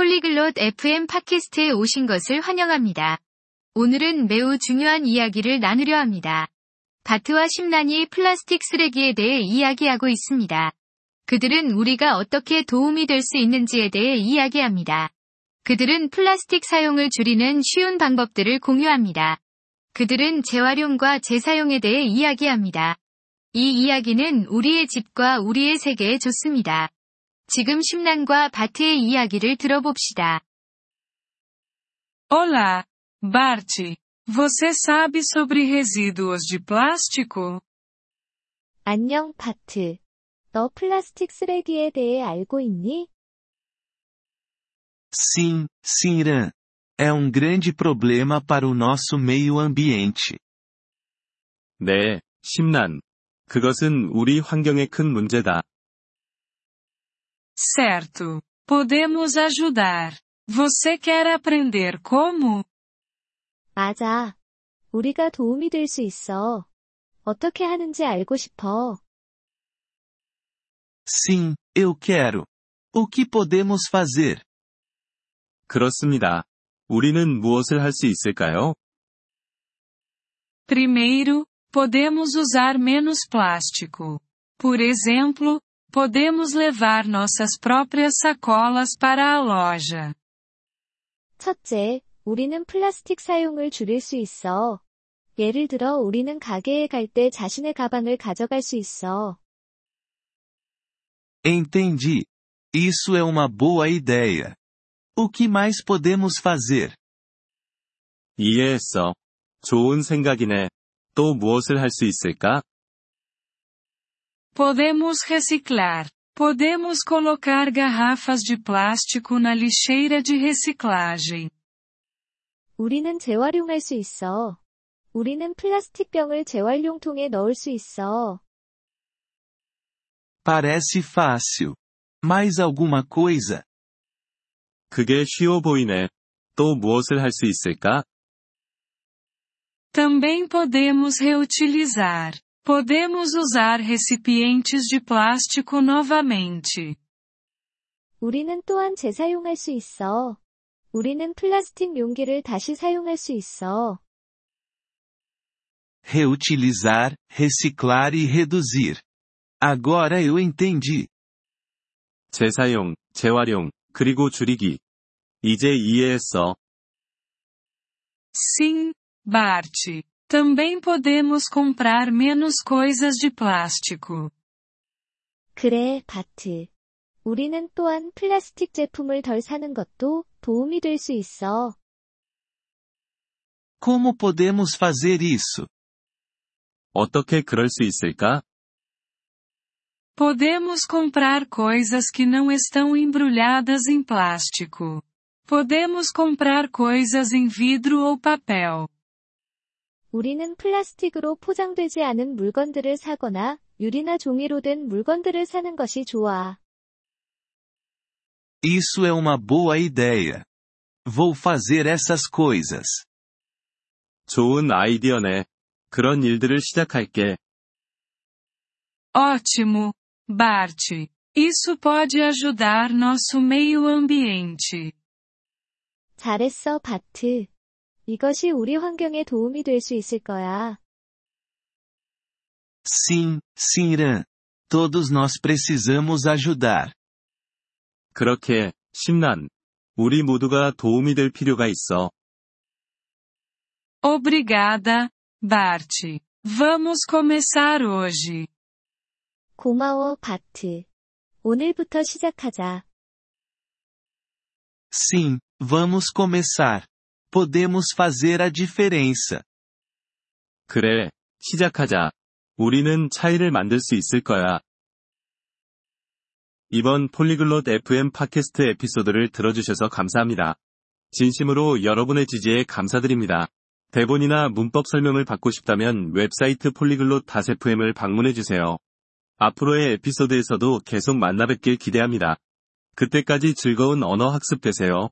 폴리글롯 FM 팟캐스트에 오신 것을 환영합니다. 오늘은 매우 중요한 이야기를 나누려 합니다. 바트와 심란이 플라스틱 쓰레기에 대해 이야기하고 있습니다. 그들은 우리가 어떻게 도움이 될 수 있는지에 대해 이야기합니다. 그들은 플라스틱 사용을 줄이는 쉬운 방법들을 공유합니다. 그들은 재활용과 재사용에 대해 이야기합니다. 이 이야기는 우리의 집과 우리의 세계에 좋습니다. 지금 심란과 바트의 이야기를 들어봅시다. Olá, Bart. Você sabe sobre resíduos de plástico? 안녕, 바트. 너 플라스틱 쓰레기에 대해 알고 있니? Sim, Sinran. É um grande problema para o nosso meio ambiente. 네, 심란. 그것은 우리 환경에 큰 문제다. Certo. Podemos ajudar. Você quer aprender como? 맞아. 우리가 도움이 될 수 있어. 어떻게 하는지 알고 싶어. Sim, eu quero. O que podemos fazer? 그렇습니다. 우리는 무엇을 할 수 있을까요? Primeiro, podemos usar menos plástico. Por exemplo, podemos levar nossas próprias sacolas para a loja. 첫째, 우리는 플라스틱 사용을 줄일 수 있어. 예를 들어 우리는 가게에 갈 때 자신의 가방을 가져갈 수 있어. Entendi. Isso é uma boa ideia. O que mais podemos fazer? 이해했어. 좋은 생각이네. 또 무엇을 할 수 있을까? Podemos reciclar. Podemos colocar garrafas de plástico na lixeira de reciclagem. 우리는 재활용할 수 있어. 우리는 플라스틱 병을 재활용통에 넣을 수 있어. Parece fácil. Mais alguma coisa? 그게 쉬워 보이네. 또 무엇을 할 수 있을까? Também podemos reutilizar. Podemos usar recipientes de plástico novamente. 우리는 또한 재사용할 수 있어. 우리는 플라스틱 용기를 다시 사용할 수 있어. Reutilizar, reciclar e reduzir. Agora eu entendi. 재사용, 재활용, 그리고 줄이기. 이제 이해했어. Sim, Bart. Também podemos comprar menos coisas de plástico. 그래, 바트. 우리는 또한 플라스틱 제품을 덜 사는 것도 도움이 될 수 있어. Como podemos fazer isso? 어떻게 그럴 수 있을까? Podemos comprar coisas que não estão embrulhadas em plástico. Podemos comprar coisas em vidro ou papel. 우리는 플라스틱으로 포장되지 않은 물건들을 사거나 유리나 종이로 된 물건들을 사는 것이 좋아. Isso é uma boa ideia. Vou fazer essas coisas. 좋은 아이디어네. 그런 일들을 시작할게. Ótimo, Bart. Isso pode ajudar nosso meio ambiente. 잘했어, 바트. 이것이 우리 환경에 도움이 될 수 있을 거야. Sim, Sinran. Todos nós precisamos ajudar. 그렇게, 심란. 우리 모두가 도움이 될 필요가 있어. Obrigada, Bart. Vamos começar hoje. 고마워, 바트. 오늘부터 시작하자. Sim, vamos começar. Podemos fazer a diferença. 그래, 시작하자. 우리는 차이를 만들 수 있을 거야. 이번 폴리글롯 FM 팟캐스트 에피소드를 들어주셔서 감사합니다. 진심으로 여러분의 지지에 감사드립니다. 대본이나 문법 설명을 받고 싶다면 웹사이트 폴리글롯 다세프엠을 방문해주세요. 앞으로의 에피소드에서도 계속 만나 뵙길 기대합니다. 그때까지 즐거운 언어 학습 되세요.